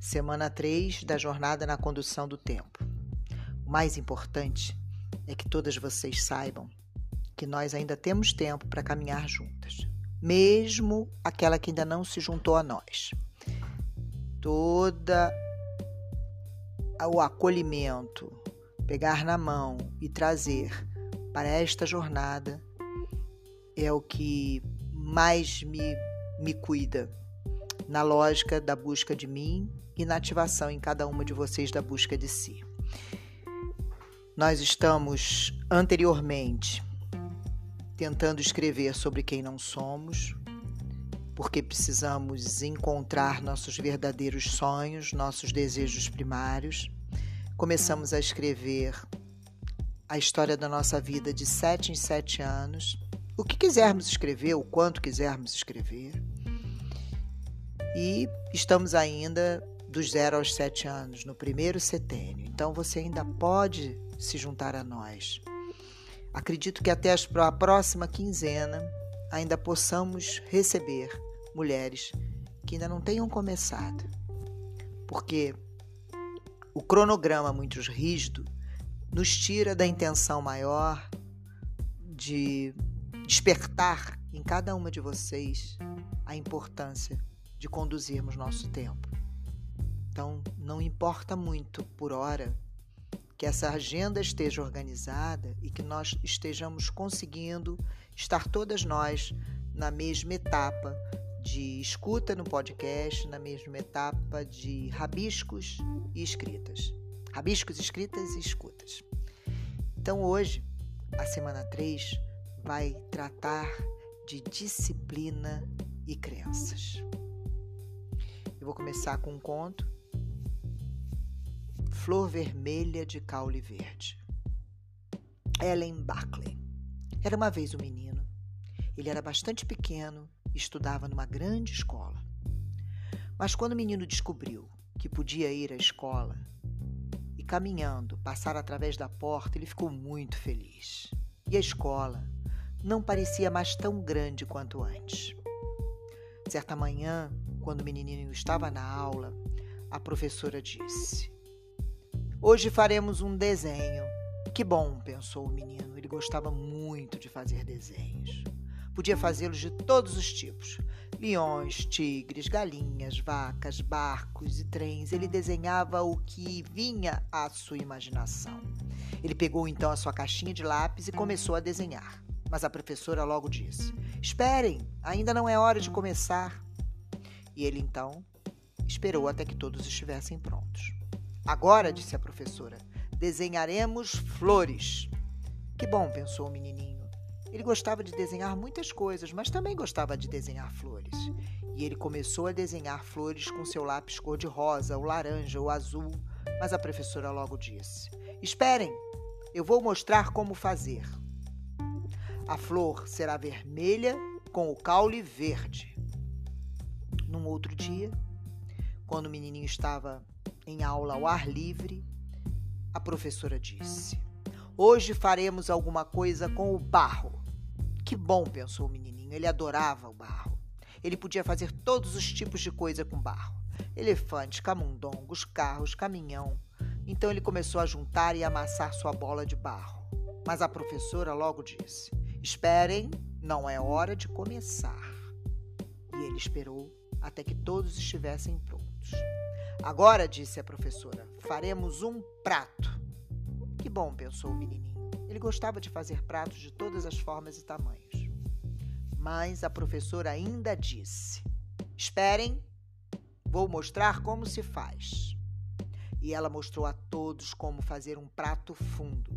Semana 3 da jornada na condução do tempo. O mais importante é que todas vocês saibam que nós ainda temos tempo para caminhar juntas, mesmo aquela que ainda não se juntou a nós. Toda o acolhimento, pegar na mão e trazer para esta jornada é o que mais me, me cuida na lógica da busca de mim e na ativação em cada uma de vocês da busca de si. Nós estamos anteriormente tentando escrever sobre quem não somos, porque precisamos encontrar nossos verdadeiros sonhos, nossos desejos primários. Começamos a escrever a história da nossa vida de sete em sete anos, o que quisermos escrever, o quanto quisermos escrever. E estamos ainda dos 0 aos 7 anos, no primeiro setênio. Então você ainda pode se juntar a nós. Acredito que até a próxima quinzena ainda possamos receber mulheres que ainda não tenham começado. Porque o cronograma muito rígido nos tira da intenção maior de despertar em cada uma de vocês a importância de conduzirmos nosso tempo. Então, não importa muito por hora que essa agenda esteja organizada e que nós estejamos conseguindo estar todas nós na mesma etapa de escuta no podcast, na mesma etapa de rabiscos e escritas. Rabiscos, escritas e escutas. Então, hoje, a semana 3 vai tratar de disciplina e crenças. Eu vou começar com um conto Flor Vermelha de Caule Verde. Ellen Barclay. Era uma vez um menino. Ele era bastante pequeno e estudava numa grande escola. Mas quando o menino descobriu que podia ir à escola e caminhando passar através da porta, ele ficou muito feliz. E a escola não parecia mais tão grande quanto antes. Certa manhã, quando o menininho estava na aula, a professora disse: Hoje faremos um desenho. Que bom, pensou o menino. Ele gostava muito de fazer desenhos. Podia fazê-los de todos os tipos: leões, tigres, galinhas, vacas, barcos e trens. Ele desenhava o que vinha à sua imaginação. Ele pegou então a sua caixinha de lápis e começou a desenhar. Mas a professora logo disse: Esperem, ainda não é hora de começar. E ele então esperou até que todos estivessem prontos. Agora, disse a professora, desenharemos flores. Que bom, pensou o menininho. Ele gostava de desenhar muitas coisas, mas também gostava de desenhar flores. E ele começou a desenhar flores com seu lápis cor-de-rosa, o laranja, o azul. Mas a professora logo disse: Esperem, eu vou mostrar como fazer. A flor será vermelha com o caule verde. Num outro dia, quando o menininho estava em aula ao ar livre, a professora disse: Hoje faremos alguma coisa com o barro. Que bom, pensou o menininho. Ele adorava o barro. Ele podia fazer todos os tipos de coisa com barro: elefantes, camundongos, carros, caminhão. Então ele começou a juntar e amassar sua bola de barro. Mas a professora logo disse: Esperem, não é hora de começar. E ele esperou até que todos estivessem prontos. Agora, disse a professora, faremos um prato. Que bom, pensou o menininho. Ele gostava de fazer pratos de todas as formas e tamanhos. Mas a professora ainda disse: Esperem, vou mostrar como se faz. E ela mostrou a todos como fazer um prato fundo.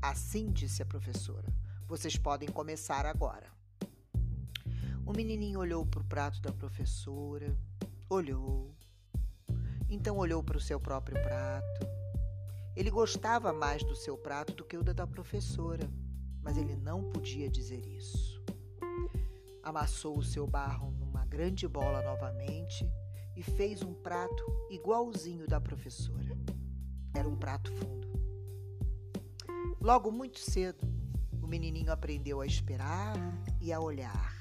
Assim, disse a professora, vocês podem começar agora. O menininho olhou para o prato da professora, olhou, então olhou para o seu próprio prato. Ele gostava mais do seu prato do que o da professora, mas ele não podia dizer isso. Amassou o seu barro numa grande bola novamente e fez um prato igualzinho da professora. Era um prato fundo. Logo muito cedo, o menininho aprendeu a esperar e a olhar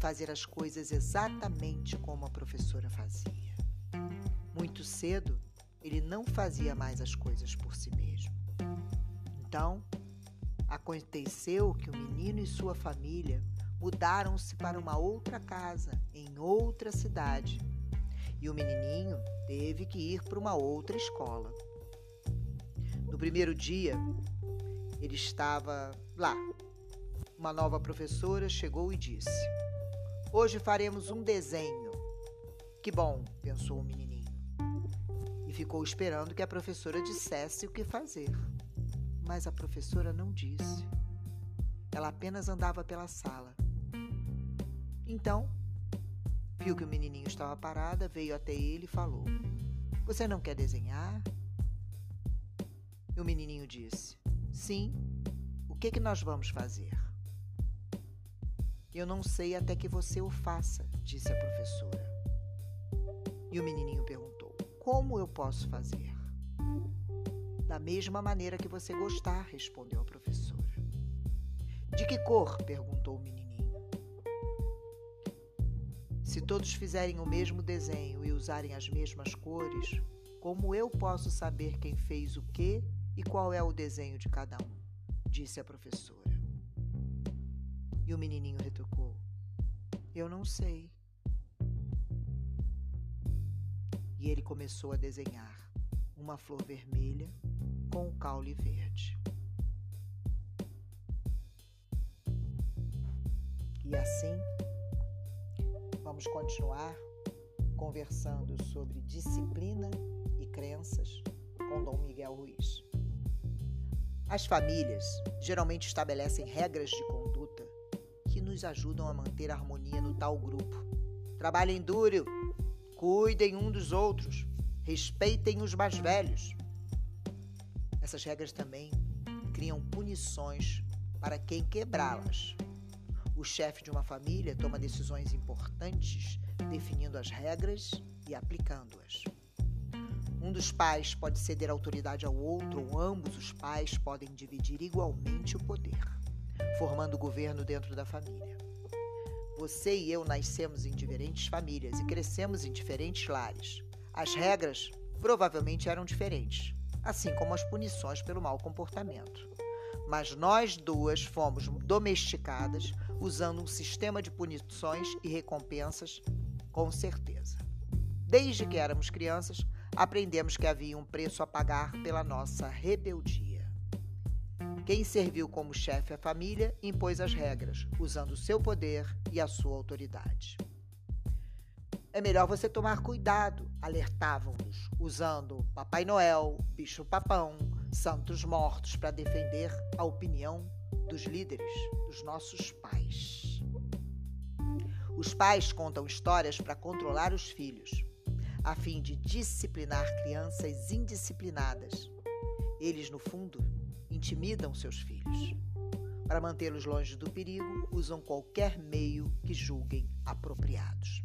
fazer as coisas exatamente como a professora fazia. Muito cedo, ele não fazia mais as coisas por si mesmo. Então, aconteceu que o menino e sua família mudaram-se para uma outra casa, em outra cidade. E o menininho teve que ir para uma outra escola. No primeiro dia, ele estava lá. Uma nova professora chegou e disse: Hoje faremos um desenho. Que bom, pensou o menininho. E ficou esperando que a professora dissesse o que fazer. Mas a professora não disse. Ela apenas andava pela sala. Então, viu que o menininho estava parada, veio até ele e falou: Você não quer desenhar? E o menininho disse: Sim. O que, que nós vamos fazer? Eu não sei até que você o faça, disse a professora. E o menininho perguntou: Como eu posso fazer? Da mesma maneira que você gostar, respondeu a professora. De que cor? perguntou o menininho. Se todos fizerem o mesmo desenho e usarem as mesmas cores, como eu posso saber quem fez o que e qual é o desenho de cada um? disse a professora. E o menininho retrucou: Eu não sei. E ele começou a desenhar uma flor vermelha com o caule verde. E assim Vamos continuar conversando sobre disciplina e crenças com Dom Miguel Ruiz. As famílias geralmente estabelecem regras de conduta ajudam a manter a harmonia no tal grupo. Trabalhem duro, cuidem um dos outros, respeitem os mais velhos. Essas regras também criam punições para quem quebrá-las. O chefe de uma família toma decisões importantes, definindo as regras e aplicando-as. Um dos pais pode ceder autoridade ao outro, ou ambos os pais podem dividir igualmente o poder, formando governo dentro da família. Você e eu nascemos em diferentes famílias e crescemos em diferentes lares. As regras provavelmente eram diferentes, assim como as punições pelo mau comportamento. Mas nós duas fomos domesticadas usando um sistema de punições e recompensas, com certeza. Desde que éramos crianças, aprendemos que havia um preço a pagar pela nossa rebeldia. Quem serviu como chefe à família impôs as regras, usando seu poder e a sua autoridade. É melhor você tomar cuidado, alertavam-nos, usando Papai Noel, Bicho-Papão, Santos Mortos para defender a opinião dos líderes, dos nossos pais. Os pais contam histórias para controlar os filhos, a fim de disciplinar crianças indisciplinadas. Eles, no fundo, intimidam seus filhos. Para mantê-los longe do perigo, usam qualquer meio que julguem apropriados.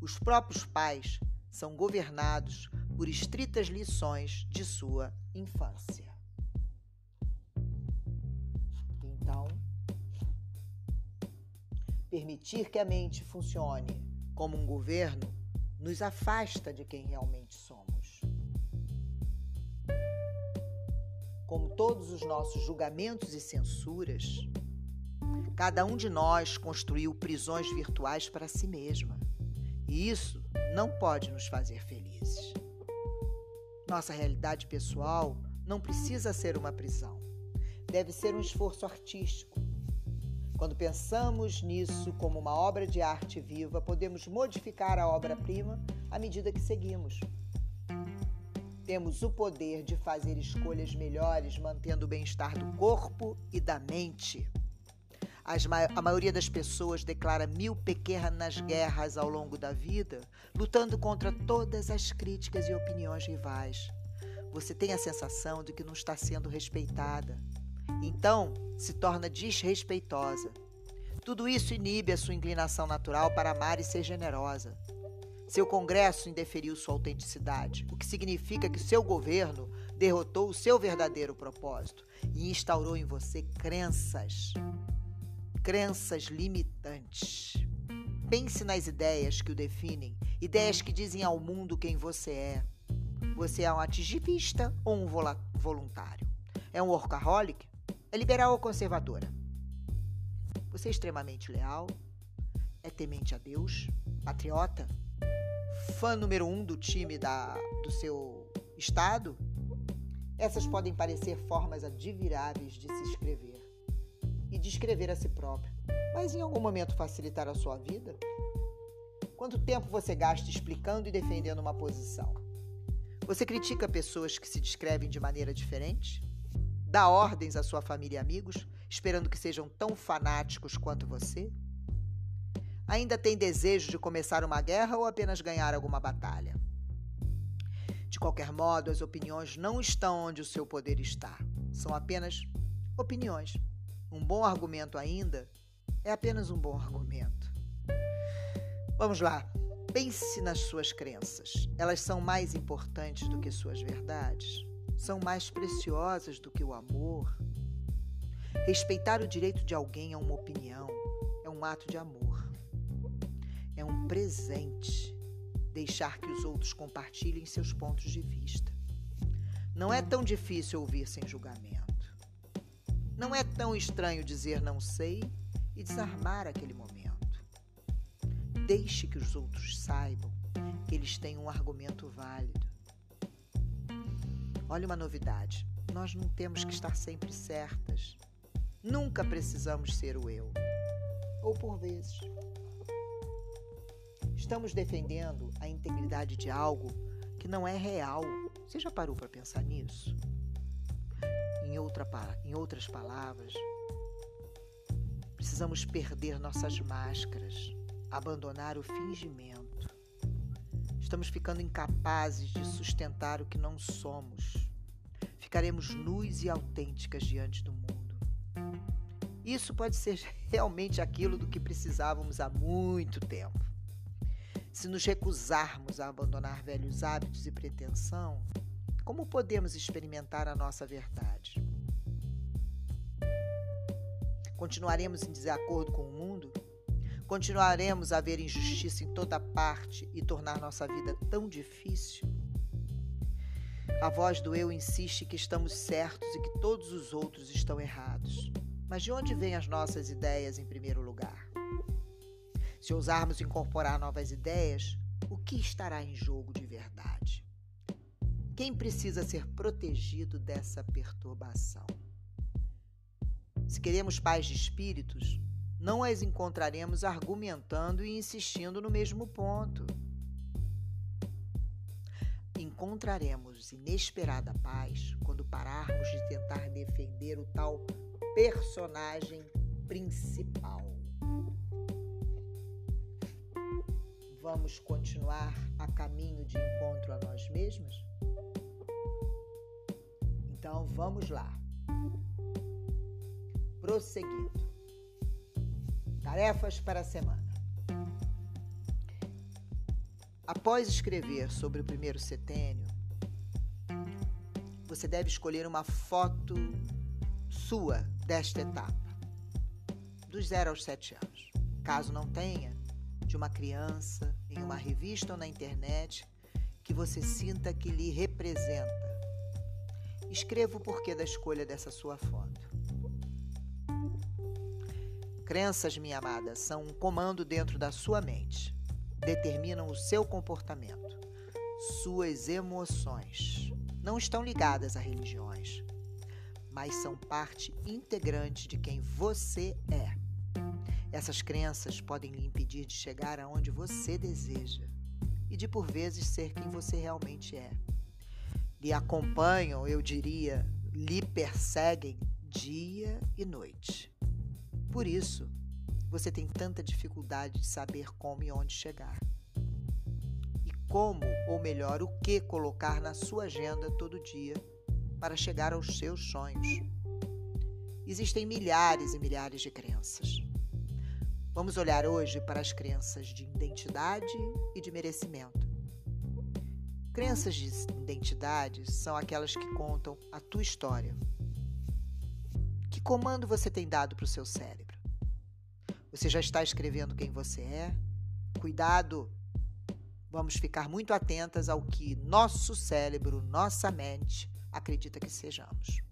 Os próprios pais são governados por estritas lições de sua infância. Permitir que a mente funcione como um governo nos afasta de quem realmente somos. Como todos os nossos julgamentos e censuras, cada um de nós construiu prisões virtuais para si mesma. E isso não pode nos fazer felizes. Nossa realidade pessoal não precisa ser uma prisão. Deve ser um esforço artístico quando pensamos nisso como uma obra de arte viva, podemos modificar a obra-prima à medida que seguimos. Temos o poder de fazer escolhas melhores, mantendo o bem-estar do corpo e da mente. a maioria das pessoas declara mil pequenas guerras ao longo da vida, lutando contra todas as críticas e opiniões rivais. Você tem a sensação de que não está sendo respeitada então, se torna desrespeitosa. Tudo isso inibe a sua inclinação natural para amar e ser generosa. Seu Congresso indeferiu sua autenticidade, o que significa que seu governo derrotou o seu verdadeiro propósito e instaurou em você crenças, crenças limitantes. Pense nas ideias que o definem, ideias que dizem ao mundo quem você é. Você é um ativista ou um voluntário? É um workaholic? É liberal ou conservadora? Você é extremamente leal? É temente a Deus? Patriota? Fã número um do time da, do seu estado? Essas podem parecer formas admiráveis de se escrever e de escrever a si próprio, mas em algum momento facilitar a sua vida? Quanto tempo você gasta explicando e defendendo uma posição? Você critica pessoas que se descrevem de maneira diferente? Dá ordens à sua família e amigos, esperando que sejam tão fanáticos quanto você? Ainda tem desejo de começar uma guerra ou apenas ganhar alguma batalha? De qualquer modo, as opiniões não estão onde o seu poder está. São apenas opiniões. Um bom argumento ainda é apenas um bom argumento. Vamos lá. Pense nas suas crenças. Elas são mais importantes do que suas verdades? São mais preciosas do que o amor? Respeitar o direito de alguém a uma opinião é um ato de amor. É um presente deixar que os outros compartilhem seus pontos de vista. Não é tão difícil ouvir sem julgamento. Não é tão estranho dizer não sei e desarmar aquele momento. Deixe que os outros saibam que eles têm um argumento válido. Olha uma novidade: nós não temos que estar sempre certas. Nunca precisamos ser o eu. Ou por vezes. Estamos defendendo a integridade de algo que não é real. Você já parou para pensar nisso? Em, outra, em outras palavras, precisamos perder nossas máscaras, abandonar o fingimento. Estamos ficando incapazes de sustentar o que não somos. Ficaremos nus e autênticas diante do mundo. Isso pode ser realmente aquilo do que precisávamos há muito tempo. Se nos recusarmos a abandonar velhos hábitos e pretensão, como podemos experimentar a nossa verdade? Continuaremos em desacordo com o mundo? Continuaremos a ver injustiça em toda parte e tornar nossa vida tão difícil? A voz do eu insiste que estamos certos e que todos os outros estão errados. Mas de onde vêm as nossas ideias em primeiro? Se ousarmos incorporar novas ideias, o que estará em jogo de verdade? Quem precisa ser protegido dessa perturbação? Se queremos paz de espíritos, não as encontraremos argumentando e insistindo no mesmo ponto. Encontraremos inesperada paz quando pararmos de tentar defender o tal personagem principal. Vamos continuar a caminho de encontro a nós mesmos? Então vamos lá. Prosseguindo. Tarefas para a semana. Após escrever sobre o primeiro setênio, você deve escolher uma foto sua desta etapa, dos 0 aos 7 anos. Caso não tenha, de uma criança, em uma revista ou na internet, que você sinta que lhe representa. Escreva o porquê da escolha dessa sua foto. Crenças, minha amada, são um comando dentro da sua mente. Determinam o seu comportamento. Suas emoções não estão ligadas a religiões, mas são parte integrante de quem você é. Essas crenças podem lhe impedir de chegar aonde você deseja e de por vezes ser quem você realmente é. Lhe acompanham, eu diria, lhe perseguem dia e noite. Por isso, você tem tanta dificuldade de saber como e onde chegar. E como, ou melhor, o que colocar na sua agenda todo dia para chegar aos seus sonhos. Existem milhares e milhares de crenças. Vamos olhar hoje para as crenças de identidade e de merecimento. Crenças de identidade são aquelas que contam a tua história. Que comando você tem dado para o seu cérebro? Você já está escrevendo quem você é? Cuidado! Vamos ficar muito atentas ao que nosso cérebro, nossa mente acredita que sejamos.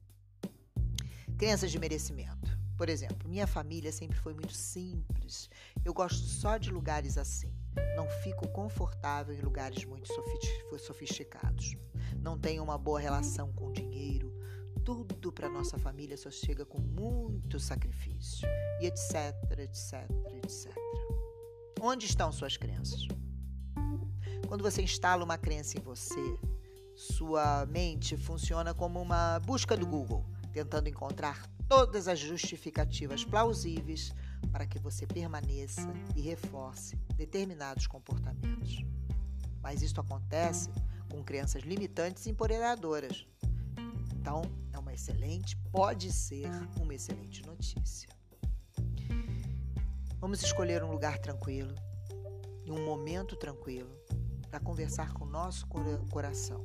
Crenças de merecimento. Por exemplo, minha família sempre foi muito simples. Eu gosto só de lugares assim. Não fico confortável em lugares muito sofisticados. Não tenho uma boa relação com dinheiro. Tudo para nossa família só chega com muito sacrifício. E etc, etc, etc. Onde estão suas crenças? Quando você instala uma crença em você, sua mente funciona como uma busca do Google, tentando encontrar todas as justificativas plausíveis para que você permaneça e reforce determinados comportamentos. Mas isso acontece com crenças limitantes e empoderadoras. Então, é uma excelente, pode ser uma excelente notícia. Vamos escolher um lugar tranquilo e um momento tranquilo para conversar com o nosso coração.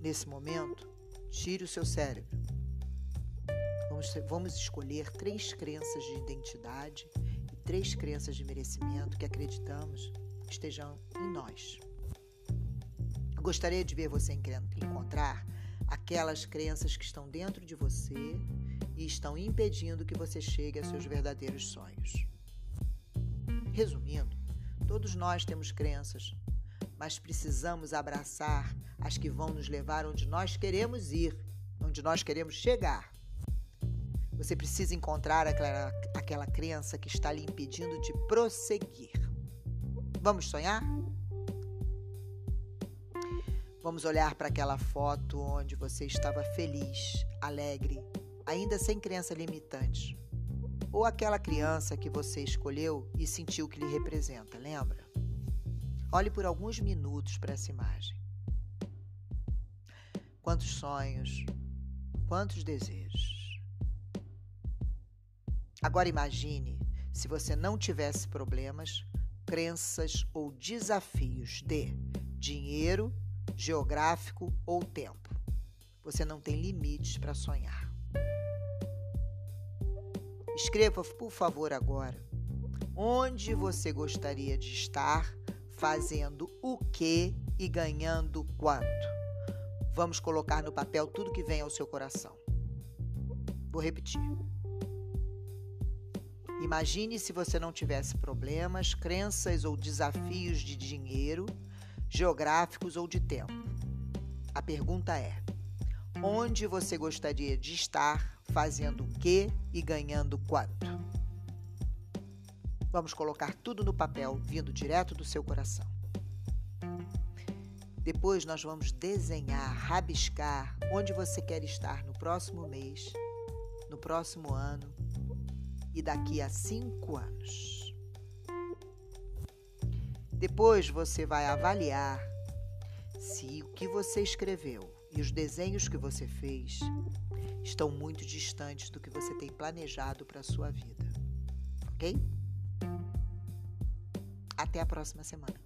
Nesse momento, tire o seu cérebro. Vamos, vamos escolher três crenças de identidade e três crenças de merecimento que acreditamos estejam em nós. Eu gostaria de ver você encontrar aquelas crenças que estão dentro de você e estão impedindo que você chegue a seus verdadeiros sonhos. Resumindo, todos nós temos crenças mas precisamos abraçar as que vão nos levar onde nós queremos ir, onde nós queremos chegar. Você precisa encontrar aquela, aquela crença que está lhe impedindo de prosseguir. Vamos sonhar? Vamos olhar para aquela foto onde você estava feliz, alegre, ainda sem crença limitante. Ou aquela criança que você escolheu e sentiu que lhe representa, lembra? Olhe por alguns minutos para essa imagem. Quantos sonhos, quantos desejos. Agora imagine se você não tivesse problemas, crenças ou desafios de dinheiro, geográfico ou tempo. Você não tem limites para sonhar. Escreva, por favor, agora onde você gostaria de estar fazendo o que e ganhando quanto. Vamos colocar no papel tudo que vem ao seu coração. Vou repetir. Imagine se você não tivesse problemas, crenças ou desafios de dinheiro, geográficos ou de tempo. A pergunta é: onde você gostaria de estar fazendo o que e ganhando quanto? Vamos colocar tudo no papel, vindo direto do seu coração. Depois nós vamos desenhar, rabiscar onde você quer estar no próximo mês, no próximo ano e daqui a cinco anos. Depois você vai avaliar se o que você escreveu e os desenhos que você fez estão muito distantes do que você tem planejado para a sua vida. Ok? Até a próxima semana.